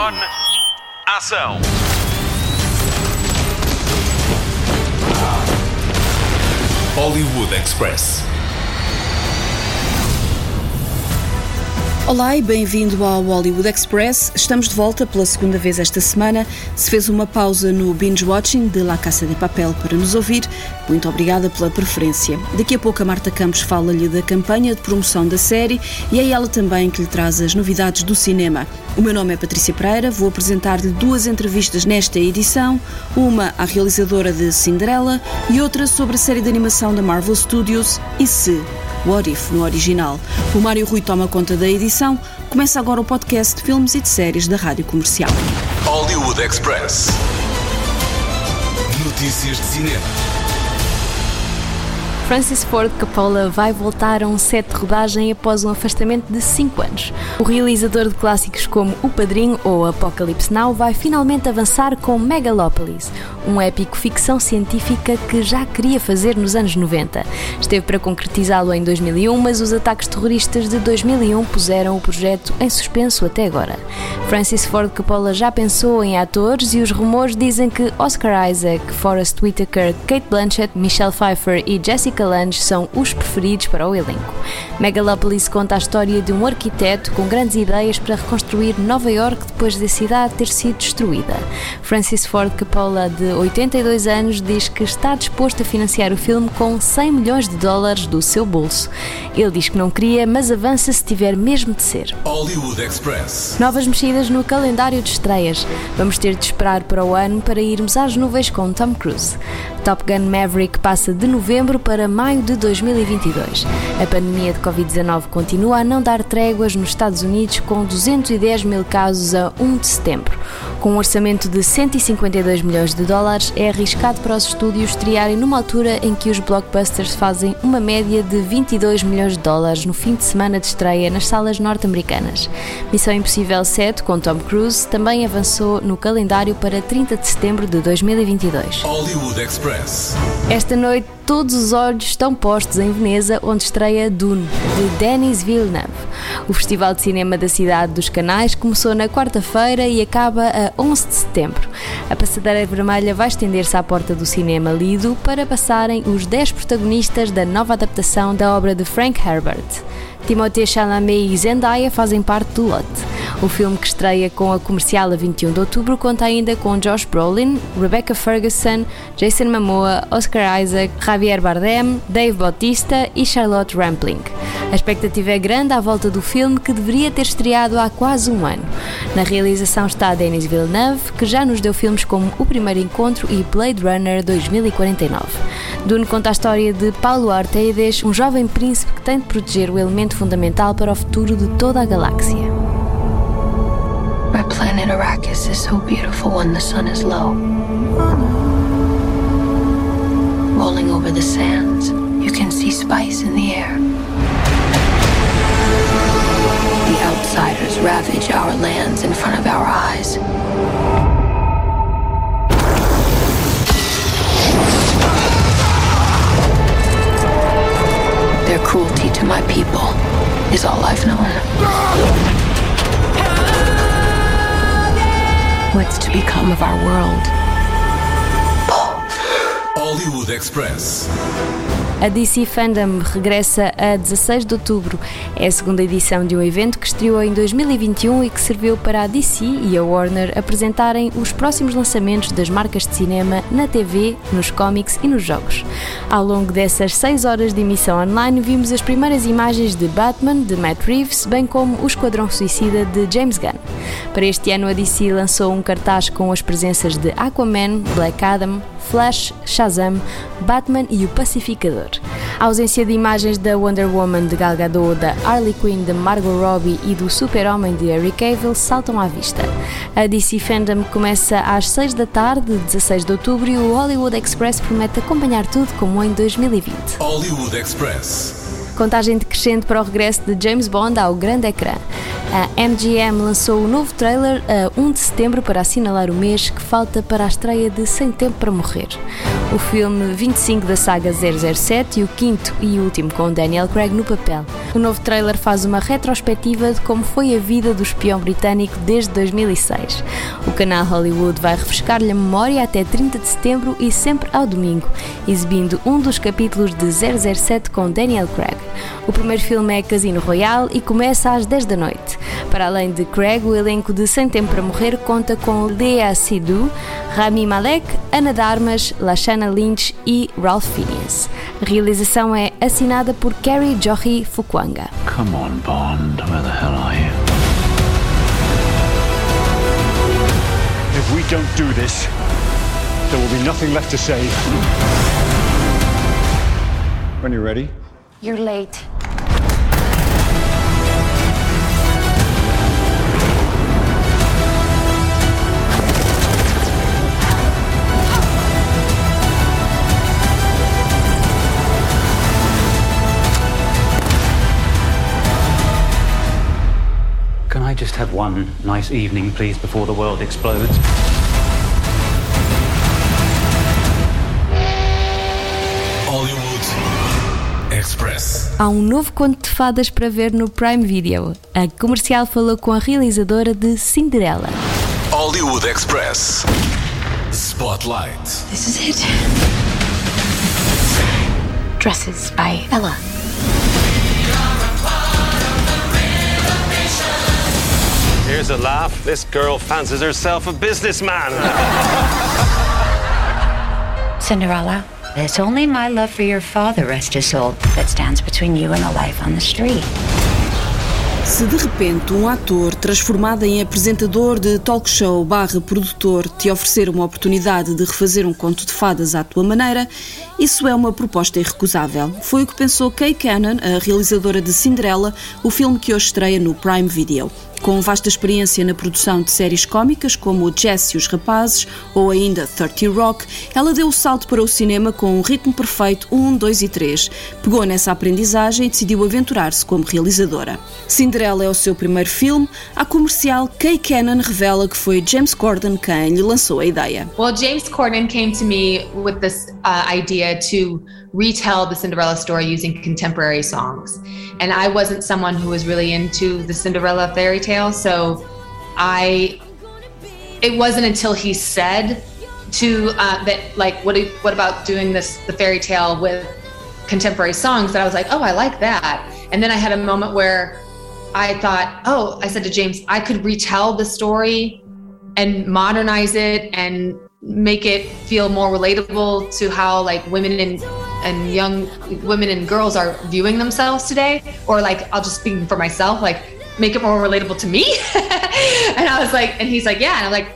On. Ação. Hollywood Express. Olá e bem-vindo ao Hollywood Express. Estamos de volta pela segunda vez esta semana. Se fez uma pausa no binge watching de La Casa de Papel para nos ouvir, muito obrigada pela preferência. Daqui a pouco a Marta Campos fala-lhe da campanha de promoção da série e é ela também que lhe traz as novidades do cinema. O meu nome é Patrícia Pereira, vou apresentar-lhe duas entrevistas nesta edição, uma à realizadora de Cinderela e outra sobre a série de animação da Marvel Studios e se What If no original. O Mário Rui toma conta da edição. Começa agora o podcast de filmes e de séries da Rádio Comercial. Hollywood Express. Notícias de cinema. Francis Ford Coppola vai voltar a um set de rodagem após um afastamento de 5 anos. O realizador de clássicos como O Padrinho ou Apocalypse Now vai finalmente avançar com Megalopolis, um épico ficção científica que já queria fazer nos anos 90. Esteve para concretizá-lo em 2001, mas os ataques terroristas de 2001 puseram o projeto em suspenso até agora. Francis Ford Coppola já pensou em atores e os rumores dizem que Oscar Isaac, Forrest Whitaker, Kate Blanchett, Michelle Pfeiffer e Jessica Lange são os preferidos para o elenco. Megalopolis conta a história de um arquiteto com grandes ideias para reconstruir Nova York depois da cidade ter sido destruída. Francis Ford Coppola, de 82 anos, diz que está disposto a financiar o filme com 100 milhões de dólares do seu bolso. Ele diz que não queria, mas avança se tiver mesmo de ser. Hollywood Express. Novas mexidas no calendário de estreias. Vamos ter de esperar para o ano para irmos às nuvens com Tom Cruise. Top Gun Maverick passa de novembro para maio de 2022. A pandemia de Covid-19 continua a não dar tréguas nos Estados Unidos, com 210 mil casos a 1 de setembro. Com um orçamento de 152 milhões de dólares, é arriscado para os estúdios estrearem numa altura em que os blockbusters fazem uma média de 22 milhões de dólares no fim de semana de estreia nas salas norte-americanas. Missão Impossível 7, com Tom Cruise, também avançou no calendário para 30 de setembro de 2022. Hollywood Express. Esta noite, todos os olhos estão postos em Veneza, onde estreia Dune, de Denis Villeneuve. O Festival de Cinema da Cidade dos Canais começou na quarta-feira e acaba a 11 de setembro. A passadeira vermelha vai estender-se à porta do cinema Lido para passarem os 10 protagonistas da nova adaptação da obra de Frank Herbert. Timothée Chalamet e Zendaya fazem parte do lote. O filme que estreia com a comercial a 21 de outubro conta ainda com Josh Brolin, Rebecca Ferguson, Jason Momoa, Oscar Isaac, Javier Bardem, Dave Bautista e Charlotte Rampling. A expectativa é grande à volta do filme que deveria ter estreado há quase um ano. Na realização está Denis Villeneuve, que já nos deu filmes como O Primeiro Encontro e Blade Runner 2049. Dune conta a história de Paulo Arteides, um jovem príncipe que tem de proteger o elemento fundamental para o futuro de toda a galáxia. Planet Arrakis is so beautiful when the sun is low. Rolling over the sands, you can see spice in the air. The outsiders ravage our lands in front of our eyes. Their cruelty to my people is all I've known. What's to become of our world? Hollywood Express. A DC Fandom regressa a 16 de outubro. É a segunda edição de um evento que estreou em 2021 e que serviu para a DC e a Warner apresentarem os próximos lançamentos das marcas de cinema na TV, nos cómics e nos jogos. Ao longo dessas 6 horas de emissão online, vimos as primeiras imagens de Batman, de Matt Reeves, bem como o Esquadrão Suicida de James Gunn. Para este ano, a DC lançou um cartaz com as presenças de Aquaman, Black Adam, Flash, Shazam, Batman e o Pacificador. A ausência de imagens da Wonder Woman de Gal Gadot, da Harley Quinn de Margot Robbie e do Super-Homem de Henry Cavill saltam à vista. A DC Fandom começa às 6 da tarde, 16 de outubro, e o Hollywood Express promete acompanhar tudo como em 2020. Hollywood Express. Contagem decrescente para o regresso de James Bond ao grande ecrã. A MGM lançou o novo trailer a 1 de setembro para assinalar o mês que falta para a estreia de Sem Tempo para Morrer. O filme 25 da saga 007 e o quinto e último com Daniel Craig no papel. O novo trailer faz uma retrospectiva de como foi a vida do espião britânico desde 2006. O canal Hollywood vai refrescar-lhe a memória até 30 de setembro e sempre ao domingo, exibindo um dos capítulos de 007 com Daniel Craig. O primeiro filme é Casino Royale e começa às 10 da noite. Para além de Craig, o elenco de Sem Tempo para Morrer conta com Lea Seydoux, Rami Malek, Ana Darmas, Lashana Lynch e Ralph Fiennes. A realização é assinada por Kerry Johi Fukwanga. Come on, Bond. Where the hell are you? If we don't do this, there will be nothing left to save. When you're ready. You're late. Just have one nice evening, please, before the world explodes? Hollywood Express. Há um novo conto de fadas para ver no Prime Video. A comercial falou com a realizadora de Cinderela. Hollywood Express. Spotlight. This is it. Dresses by Ella. Here's a laugh. This girl fancies herself a businessman. Cinderella. It's only my love for your father, rest his soul, that stands between you and a life on the street. Se de repente um ator transformado em apresentador de talk show barra produtor te oferecer uma oportunidade de refazer um conto de fadas à tua maneira, isso é uma proposta irrecusável. Foi o que pensou Kay Cannon, a realizadora de Cinderela, o filme que hoje estreia no Prime Video. Com vasta experiência na produção de séries cómicas como Jesse e os Rapazes ou ainda 30 Rock, ela deu o salto para o cinema com um ritmo perfeito 1, 2 e 3. Pegou nessa aprendizagem e decidiu aventurar-se como realizadora. Cinderela é o seu primeiro filme. A comercial Kay Cannon revela que foi James Corden quem lhe lançou a ideia. Well, James Corden came to me with this uh, idea to retell the Cinderella story using contemporary songs. And I wasn't someone who was really into the Cinderella fairy tale, so I it wasn't until he said to uh, that like what do, what about doing this the fairy tale with contemporary songs? That I was like, "Oh, I like that." And then I had a moment where I thought, "Oh, I said to James, I could retell the story and modernize it and make it feel more relatable to how like women and and young women and girls are viewing themselves today. Or like I'll just speak for myself like make it more relatable to me. And I was like and he's like yeah. And I'm like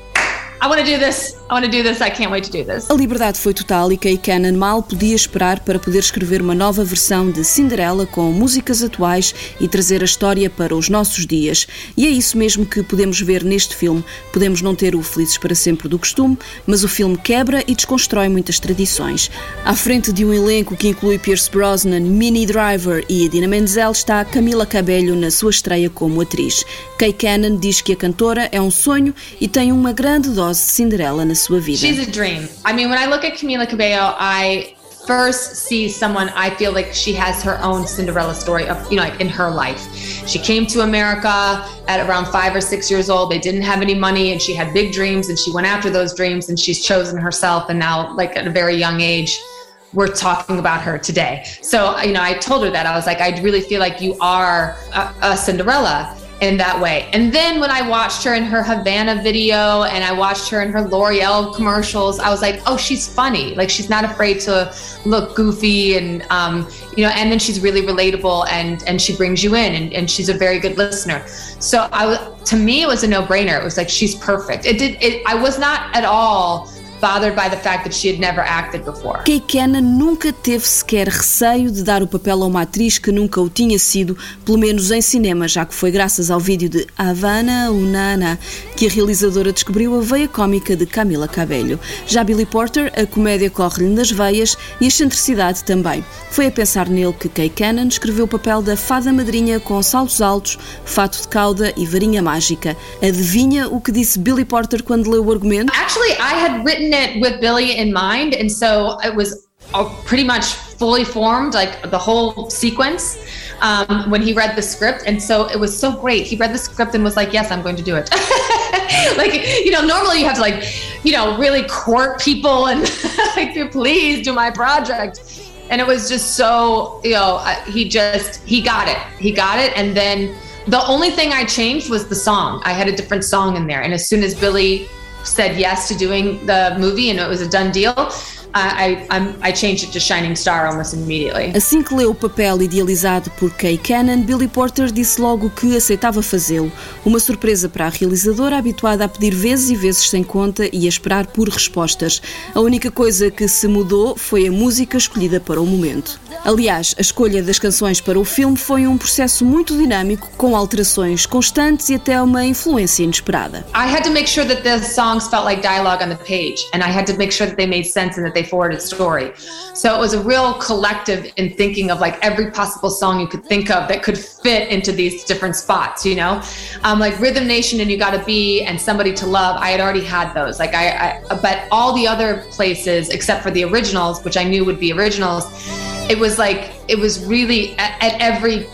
I want to do this I want to do this I can't wait to do this A liberdade foi total e Kay Cannon mal podia esperar para poder escrever uma nova versão de Cinderela com músicas atuais e trazer a história para os nossos dias. E é isso mesmo que podemos ver neste filme. Podemos não ter o Felizes para Sempre do costume, mas o filme quebra e desconstrói muitas tradições. À frente de um elenco que inclui Pierce Brosnan, Minnie Driver e Idina Menzel está Camila Cabello na sua estreia como atriz. Kay Cannon diz que a cantora é um sonho e tem uma grande dose de Cinderela na sua vida. She's a dream. I mean, when I look at Camila Cabello, I first see someone I feel like she has her own Cinderella story of, you know, like in her life. She came to America at around five or six years old. They didn't have any money and she had big dreams and she went after those dreams and she's chosen herself. And now, like at a very young age, we're talking about her today. So, you know, I told her that I was like, I really feel like you are a, a Cinderella in that way. And then when I watched her in her Havana video and I watched her in her L'Oreal commercials, I was like, oh, she's funny. Like she's not afraid to look goofy and um, you know, and then she's really relatable and and she brings you in and, and she's a very good listener. So I was to me it was a no-brainer. It was like she's perfect. It did it I was not at all bothered by the fact that she had never acted before. Kay Cannon nunca teve sequer receio de dar o papel a uma atriz que nunca o tinha sido, pelo menos em cinema, já que foi graças ao vídeo de Havana Unana que a realizadora descobriu a veia cómica de Camila Cabello. Já Billy Porter, a comédia corre-lhe nas veias e a excentricidade também. Foi a pensar nele que Kay Cannon escreveu o papel da fada madrinha com saltos altos, fato de cauda e varinha mágica. Adivinha o que disse Billy Porter quando leu o argumento? Actually, I had written it with Billy in mind, and so it was pretty much fully formed, like the whole sequence. Um, when he read the script, and so it was so great. He read the script and was like, "Yes, I'm going to do it." like you know, normally you have to like, you know, really court people and like, please do my project. And it was just so, you know, he just he got it. He got it, and then the only thing I changed was the song. I had a different song in there, and as soon as Billy said yes to doing the movie and it was a done deal, I, I, I changed it to Shining Star almost immediately. Assim que leu o papel idealizado por Kay Cannon, Billy Porter disse logo que aceitava fazê-lo. Uma surpresa para a realizadora, habituada a pedir vezes e vezes sem conta e a esperar por respostas. A única coisa que se mudou foi a música escolhida para o momento. Aliás, a escolha das canções para o filme foi um processo muito dinâmico, com alterações constantes e até uma influência inesperada. I had to make sure that the songs felt like dialogue on the page, and I had to make sure that they made sense and that they forwarded story. So it was a real collective in thinking of like every possible song you could think of that could fit into these different spots, you know? Um, like Rhythm Nation and You Gotta Be and Somebody to Love, I had already had those. Like I, I but all the other places except for the originals, which I knew would be originals, it was like it was really at, at every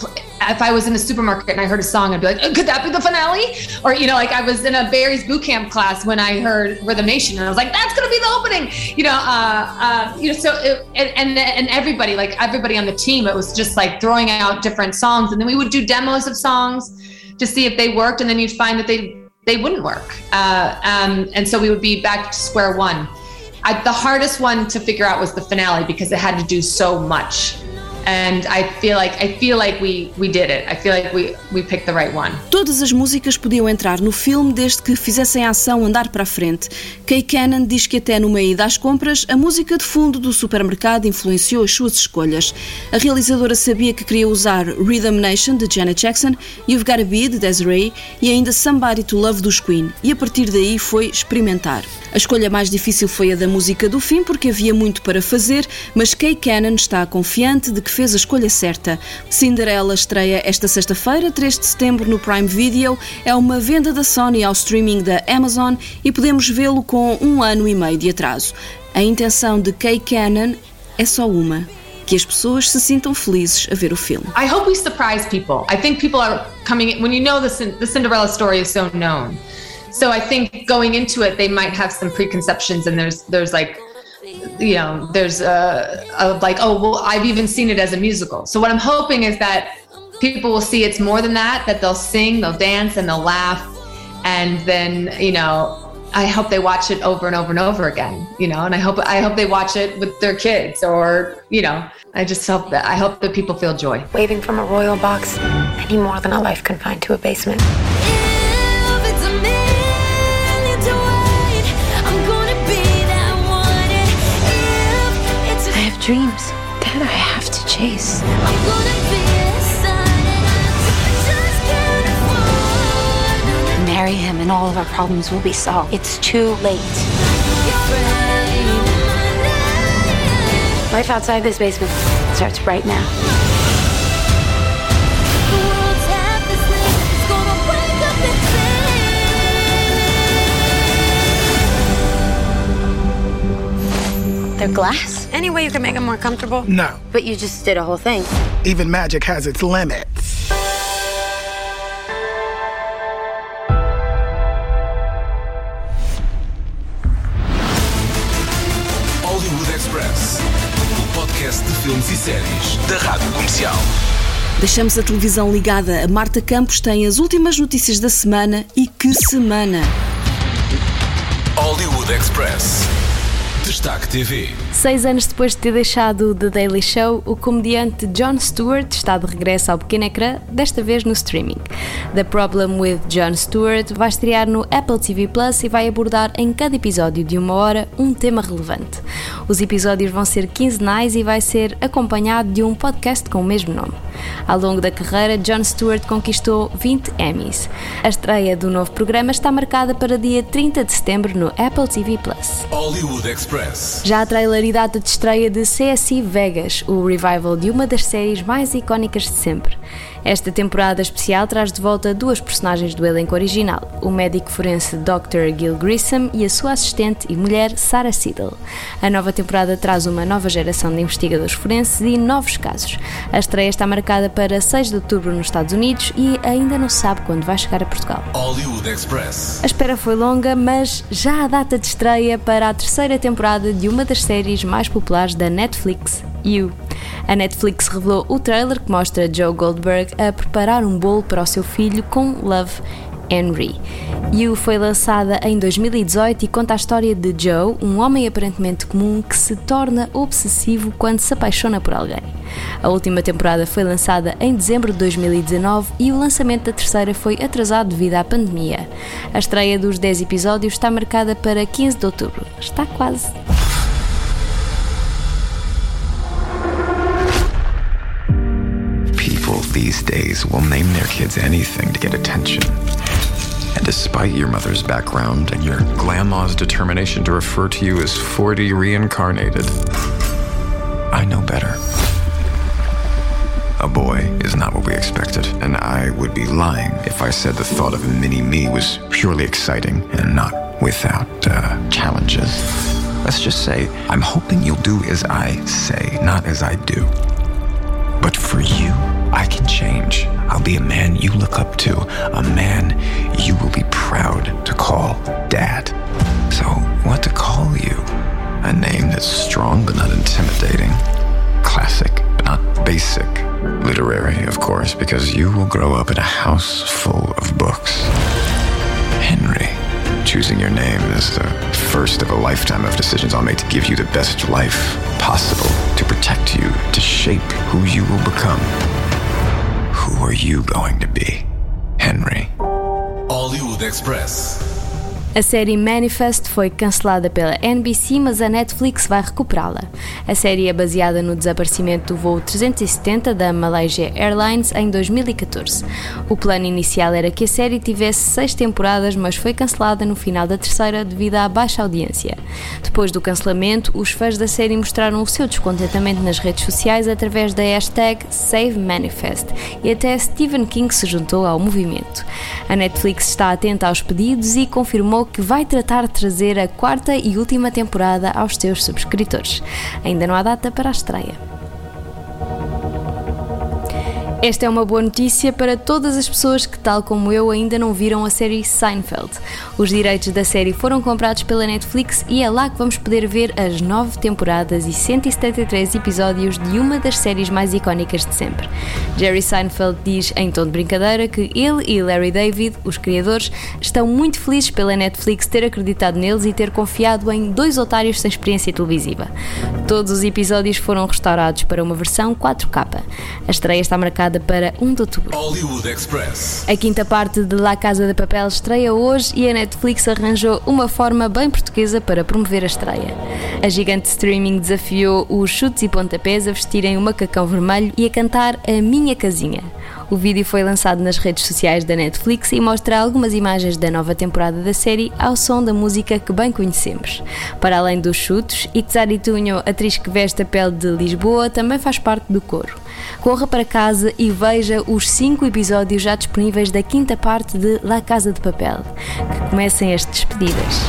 if I was in a supermarket and I heard a song, I'd be like, could that be the finale? Or, you know, like I was in a Barry's boot camp class when I heard Rhythm Nation and I was like, that's going to be the opening, you know, uh, uh, you know, so, it, and, and everybody, like everybody on the team, it was just like throwing out different songs. And then we would do demos of songs to see if they worked. And then you'd find that they, they wouldn't work. Uh, um, and so we would be back to square one. I, the hardest one to figure out was the finale because it had to do so much. And I feel like I feel like we we did it. I feel like we we picked the right one. Todas as músicas podiam entrar no filme desde que fizessem a ação andar para a frente. Kay Cannon diz que até numa ida às compras, a música de fundo do supermercado influenciou as suas escolhas. A realizadora sabia que queria usar Rhythm Nation de Janet Jackson, You've Gotta Be de Desiree e ainda Somebody to Love dos Queen. E a partir daí foi experimentar. A escolha mais difícil foi a da música do fim, porque havia muito para fazer, mas Kay Cannon está confiante de que fez a escolha certa. Cinderella estreia esta sexta-feira, 3 de setembro, no Prime Video. É uma venda da Sony ao streaming da Amazon e podemos vê-lo com um ano e meio de atraso. A intenção de Kay Cannon é só uma. Que as pessoas se sintam felizes a ver o filme. I hope we surprise people. I think people are coming when you know the, the Cinderella story is so known. So I think going into it, they might have some preconceptions, and there's there's like, you know, there's a, a like, oh well, I've even seen it as a musical. So what I'm hoping is that people will see it's more than that. That they'll sing, they'll dance, and they'll laugh, and then you know. I hope they watch it over and over and over again, you know, and I hope I hope they watch it with their kids or, you know, I just hope that I hope that people feel joy. Waving from a royal box, any more than a life confined to a basement. Dreams that I have to chase. Marry him and all of our problems will be solved. It's too late. Life outside this basement starts right now. They're glass? Any way you can make them more comfortable? No. But you just did a whole thing. Even magic has its limits. Hollywood Express, o podcast de filmes e séries da Rádio Comercial. Deixamos a televisão ligada. A Marta Campos tem as últimas notícias da semana e que semana! Hollywood Express. Destaque TV. Seis anos depois de ter deixado The Daily Show, o comediante Jon Stewart está de regresso ao pequeno ecrã, desta vez no streaming. The Problem with Jon Stewart vai estrear no Apple TV Plus e vai abordar em cada episódio de uma hora um tema relevante. Os episódios vão ser quinzenais e vai ser acompanhado de um podcast com o mesmo nome. Ao longo da carreira, Jon Stewart conquistou 20 Emmys. A estreia do novo programa está marcada para dia 30 de setembro no Apple TV Plus. Hollywood Express. Já a trailer e data de estreia de CSI Vegas, o revival de uma das séries mais icónicas de sempre. Esta temporada especial traz de volta duas personagens do elenco original, o médico forense Dr. Gil Grissom e a sua assistente e mulher Sarah Siddle. A nova temporada traz uma nova geração de investigadores forenses e novos casos. A estreia está marcada para 6 de outubro nos Estados Unidos e ainda não sabe quando vai chegar a Portugal. Hollywood Express. A espera foi longa, mas já há data de estreia para a terceira temporada de uma das séries mais populares da Netflix, You. A Netflix revelou o trailer que mostra Joe Goldberg a preparar um bolo para o seu filho com Love Henry. You foi lançada em 2018 e conta a história de Joe, um homem aparentemente comum que se torna obsessivo quando se apaixona por alguém. A última temporada foi lançada em dezembro de 2019 e o lançamento da terceira foi atrasado devido à pandemia. A estreia dos 10 episódios está marcada para 15 de outubro. Está quase. These days will name their kids anything to get attention. And despite your mother's background and your grandma's determination to refer to you as 40 reincarnated, I know better. A boy is not what we expected, and I would be lying if I said the thought of a mini me was purely exciting and not without uh, challenges. Let's just say, I'm hoping you'll do as I say, not as I do. But for you, I can change. I'll be a man you look up to, a man you will be proud to call dad. So, what to call you? A name that's strong but not intimidating, classic but not basic, literary, of course, because you will grow up in a house full of books. Henry. Choosing your name is the first of a lifetime of decisions I'll make to give you the best life possible, to protect you, to shape who you will become. Who are you going to be? Henry. Hollywood Express. A série Manifest foi cancelada pela NBC, mas a Netflix vai recuperá-la. A série é baseada no desaparecimento do voo 370 da Malaysia Airlines em 2014. O plano inicial era que a série tivesse seis temporadas, mas foi cancelada no final da terceira devido à baixa audiência. Depois do cancelamento, os fãs da série mostraram o seu descontentamento nas redes sociais através da hashtag SaveManifest e até Stephen King se juntou ao movimento. A Netflix está atenta aos pedidos e confirmou que vai tratar de trazer a quarta e última temporada aos seus subscritores. Ainda não há data para a estreia. Esta é uma boa notícia para todas as pessoas que, tal como eu, ainda não viram a série Seinfeld. Os direitos da série foram comprados pela Netflix e é lá que vamos poder ver as nove temporadas e 173 episódios de uma das séries mais icónicas de sempre. Jerry Seinfeld diz, em tom de brincadeira, que ele e Larry David, os criadores, estão muito felizes pela Netflix ter acreditado neles e ter confiado em dois otários sem experiência televisiva. Todos os episódios foram restaurados para uma versão 4K. A estreia está marcada para 1 de outubro. Hollywood Express. A quinta parte de La Casa de Papel estreia hoje e a Netflix arranjou uma forma bem portuguesa para promover a estreia. A gigante streaming desafiou os chutes e pontapés a vestirem o macacão vermelho e a cantar A Minha Casinha. O vídeo foi lançado nas redes sociais da Netflix e mostra algumas imagens da nova temporada da série ao som da música que bem conhecemos. Para além dos chutes, Itzari Tunho, atriz que veste a pele de Lisboa, também faz parte do coro. Corra para casa e veja os cinco episódios já disponíveis da quinta parte de La Casa de Papel, que comecem as despedidas.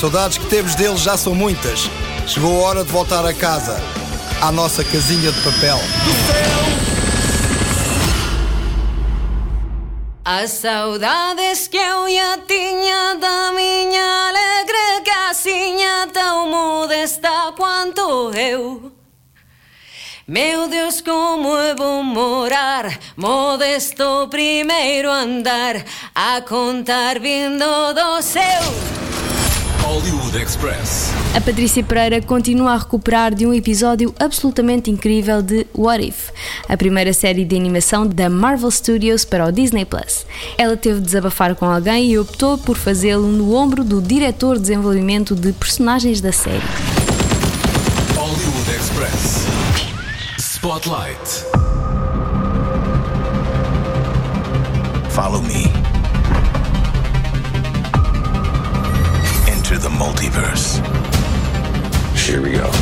saudades que temos dele já são muitas. Chegou a hora de voltar a casa, à nossa casinha de papel. As saudades que eu já tinha da minha alegre casinha tão modesta quanto eu. Meu Deus, como é bom morar, modesto primeiro andar, a contar vindo do céu. Hollywood Express. A Patrícia Pereira continua a recuperar de um episódio absolutamente incrível de What If, a primeira série de animação da Marvel Studios para o Disney Plus. Ela teve de desabafar com alguém e optou por fazê-lo no ombro do diretor de desenvolvimento de personagens da série. Hollywood Express. Spotlight. Follow me. Here we go.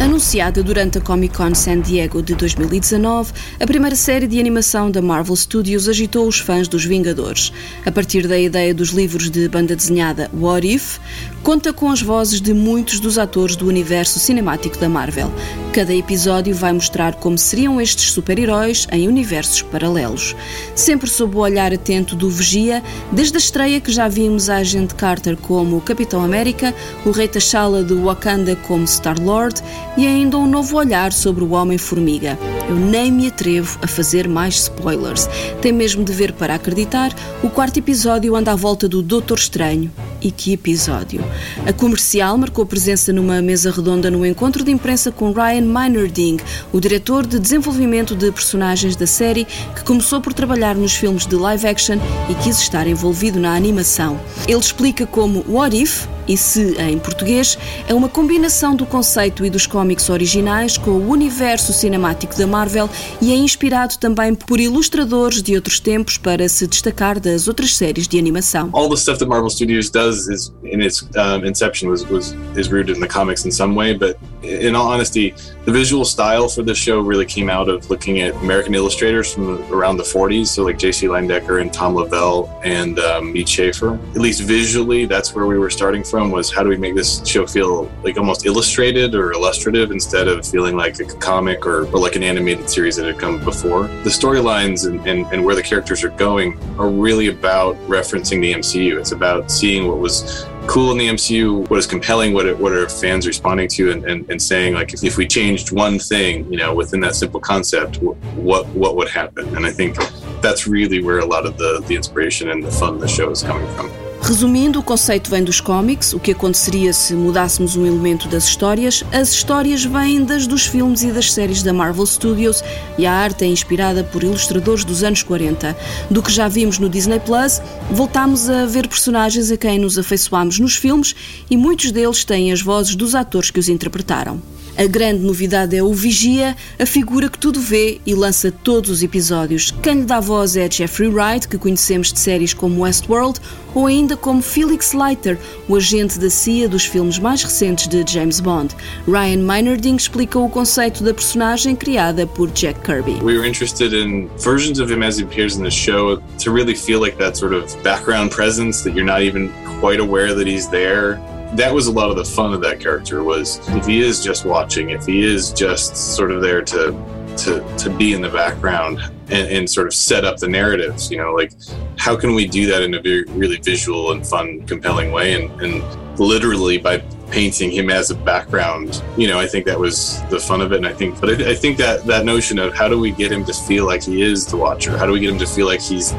Anunciada durante a Comic Con San Diego de 2019, a primeira série de animação da Marvel Studios agitou os fãs dos Vingadores. A partir da ideia dos livros de banda desenhada What If, conta com as vozes de muitos dos atores do universo cinemático da Marvel. Cada episódio vai mostrar como seriam estes super-heróis em universos paralelos. Sempre sob o olhar atento do Vigia, desde a estreia que já vimos a Agente Carter como Capitão América, o Rei T'Challa de Wakanda como Star-Lord e ainda um novo olhar sobre o Homem-Formiga. Eu nem me atrevo a fazer mais spoilers. Tem mesmo de ver para acreditar, o quarto episódio anda à volta do Doutor Estranho. E que episódio! A comercial marcou presença numa mesa redonda no encontro de imprensa com Ryan Meinerding, o diretor de desenvolvimento de personagens da série, que começou por trabalhar nos filmes de live action e quis estar envolvido na animação. Ele explica como What If, e se em português, é uma combinação do conceito e dos cómics originais com o universo cinemático da Marvel e é inspirado também por ilustradores de outros tempos para se destacar das outras séries de animação. All the stuff that Marvel Studios does is in its um, inception was, was is rooted in the comics in some way, but in all honesty, the visual style for this show really came out of looking at American illustrators from around the 40s, so like J.C. Landecker and Tom Lavelle and um, Schaefer. At least visually, that's where we were starting from. Was how do we make this show feel like almost illustrated or illustrative instead of feeling like a comic or, or like an animated series that had come before? The storylines and, and, and where the characters are going are really about referencing the MCU. It's about seeing what was cool in the MCU, what is compelling, what are, what are fans responding to, and, and, and saying like if, if we changed one thing, you know, within that simple concept, what what would happen? And I think that's really where a lot of the the inspiration and the fun the show is coming from. Resumindo, o conceito vem dos cómics, o que aconteceria se mudássemos um elemento das histórias. As histórias vêm das dos filmes e das séries da Marvel Studios e a arte é inspirada por ilustradores dos anos 40. Do que já vimos no Disney Plus, voltámos a ver personagens a quem nos afeiçoámos nos filmes e muitos deles têm as vozes dos atores que os interpretaram. A grande novidade é o Vigia, a figura que tudo vê e lança todos os episódios. Quem lhe dá voz é Jeffrey Wright, que conhecemos de séries como Westworld, ou ainda como Felix Leiter, o agente da CIA dos filmes mais recentes de James Bond. Ryan Meinerding explica o conceito da personagem criada por Jack Kirby. We were interested in versions of him as he appears in the show to really feel like that sort of background presence that you're not even quite aware that he's there. That was a lot of the fun of that character was if he is just watching if he is just sort of there to to to be in the background and, and sort of set up the narratives you know like how can we do that in a very really visual and fun compelling way? And and literally by painting him as a background. You know i think that was the fun of it and i think but I, I, think that that notion of how do we get him to feel like he is the watcher? How do we get him to feel like he's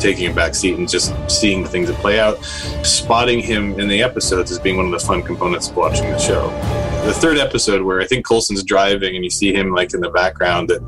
taking a back seat and just seeing things that play out? Spotting him in the episodes as being one of the fun components of watching the show. The third episode where i think colson's driving and you see him like in the background that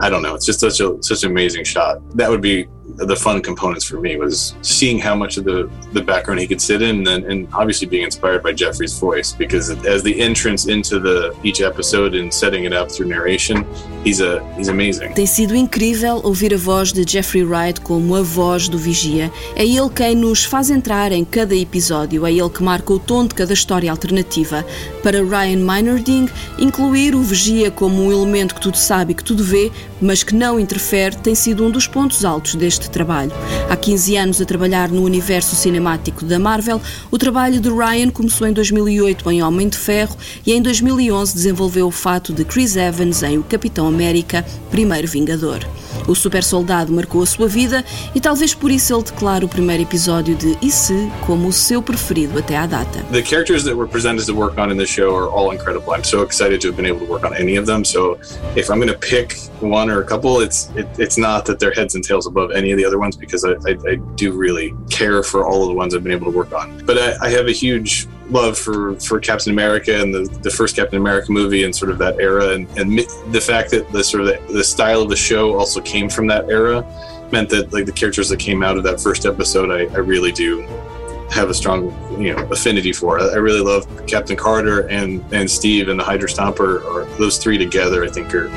i don't know it's just such a such an amazing shot. That would be the fun components for me was seeing how much of the, the background he could sit in and, and obviously being inspired by Jeffrey's voice because as the entrance into the each episode and setting it up through narration he's a he's amazing. Tem sido incrível ouvir a voz de Jeffrey Wright como a voz do Vigia. É ele quem nos faz entrar em cada episódio, é ele que marca o tom de cada história alternativa. Para Ryan Meinerding, incluir o Vigia como um elemento que tudo sabe e que tudo vê mas que não interfere, tem sido um dos pontos altos deste trabalho. Há 15 anos a trabalhar no universo cinemático da Marvel, o trabalho de Ryan começou em 2008 em Homem de Ferro e em 2011 desenvolveu o fato de Chris Evans em O Capitão América, Primeiro Vingador. O super soldado marcou a sua vida e talvez por isso ele declara o primeiro episódio de E se como o seu preferido até à data. The characters that were presented to work on in show are all incredible. I'm so excited to have been able to work on any of them. So if I'm going to pick one or a couple, it's it, it's not that they're heads and tails above any of the other ones because I, I, I do really care for all of the ones I've been able to work on. But I, I have a huge love for for Captain America and the, the first Captain America movie and sort of that era. And, and the fact that the sort of the, the style of the show also came from that era meant that like the characters that came out of that first episode I, I really do have a strong you know affinity for. I really love Captain Carter and and Steve and the Hydra Stomper. Or those three together, I think, are,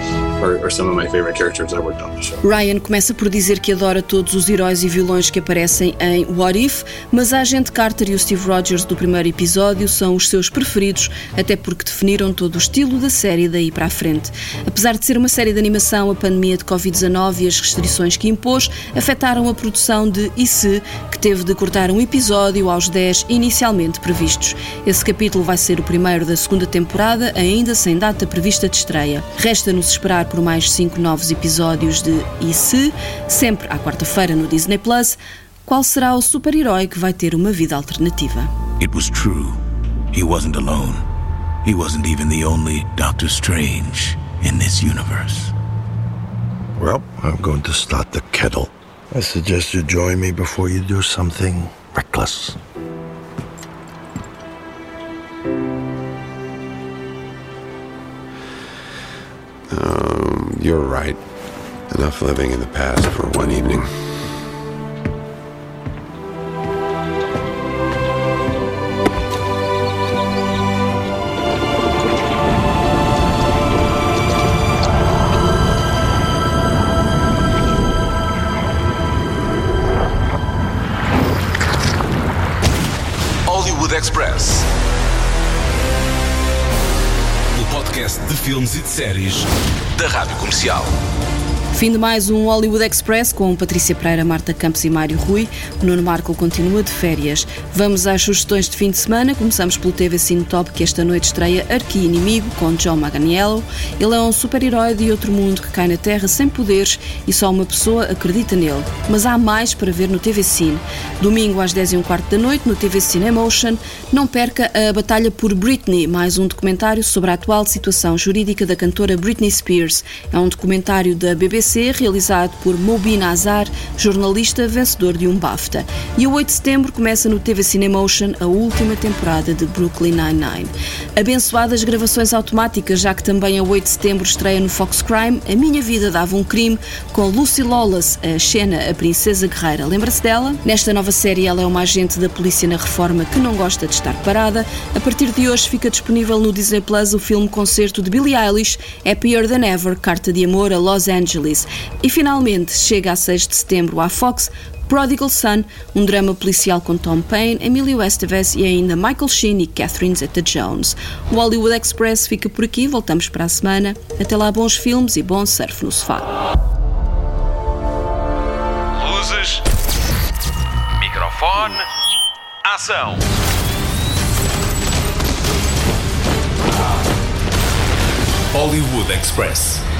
are, are some of my favorite characters I worked on the show. Ryan começa por dizer que adora todos os heróis e vilões que aparecem em What If, mas a agente Carter e o Steve Rogers do primeiro episódio são os seus preferidos, até porque definiram todo o estilo da série daí para a frente. Apesar de ser uma série de animação, a pandemia de Covid-19 e as restrições que impôs afetaram a produção de E se, que teve de cortar um episódio episódio aos 10 inicialmente previstos. Esse capítulo vai ser o primeiro da segunda temporada, ainda sem data prevista de estreia. Resta-nos esperar por mais cinco novos episódios de E se, sempre à quarta-feira no Disney Plus. Qual será o super-herói que vai ter uma vida alternativa? It was true. He wasn't alone. He wasn't even the only Doctor Strange in this universe. Well, I'm going to start the kettle. I suggest you join me before you do something reckless. Um, you're right. Enough living in the past for one evening. Express. O podcast de filmes e de séries da Rádio Comercial. Fim de mais um Hollywood Express com Patrícia Pereira, Marta Campos e Mário Rui. O Nuno Marco continua de férias. Vamos às sugestões de fim de semana. Começamos pelo TV Cine Top, que esta noite estreia Arqui-Inimigo, com John Maganiello. Ele é um super-herói de outro mundo que cai na Terra sem poderes e só uma pessoa acredita nele. Mas há mais para ver no TV Cine. Domingo às 10 e um quarto da noite, no TV Cine Emotion, não perca a Batalha por Britney, mais um documentário sobre a atual situação jurídica da cantora Britney Spears. É um documentário da BBC realizado por Mobin Azar, jornalista vencedor de um BAFTA. E o 8 de setembro começa no TV Cinemotion a última temporada de Brooklyn Nine-Nine. Abençoadas gravações automáticas, já que também a 8 de setembro estreia no Fox Crime A Minha Vida Dava um Crime, com Lucy Lawless, a Xena, a princesa guerreira. Lembra-se dela? Nesta nova série, ela é uma agente da polícia na reforma que não gosta de estar parada. A partir de hoje fica disponível no Disney Plus o filme concerto de Billie Eilish, Happier Than Ever, Carta de Amor a Los Angeles. E finalmente chega a 6 de setembro à Fox Prodigal Son, um drama policial com Tom Payne, Emilio Estevez e ainda Michael Sheen e Catherine Zeta-Jones. O Hollywood Express fica por aqui, voltamos para a semana. Até lá, bons filmes e bom surf no sofá. Luzes, microfone, ação. Hollywood Express.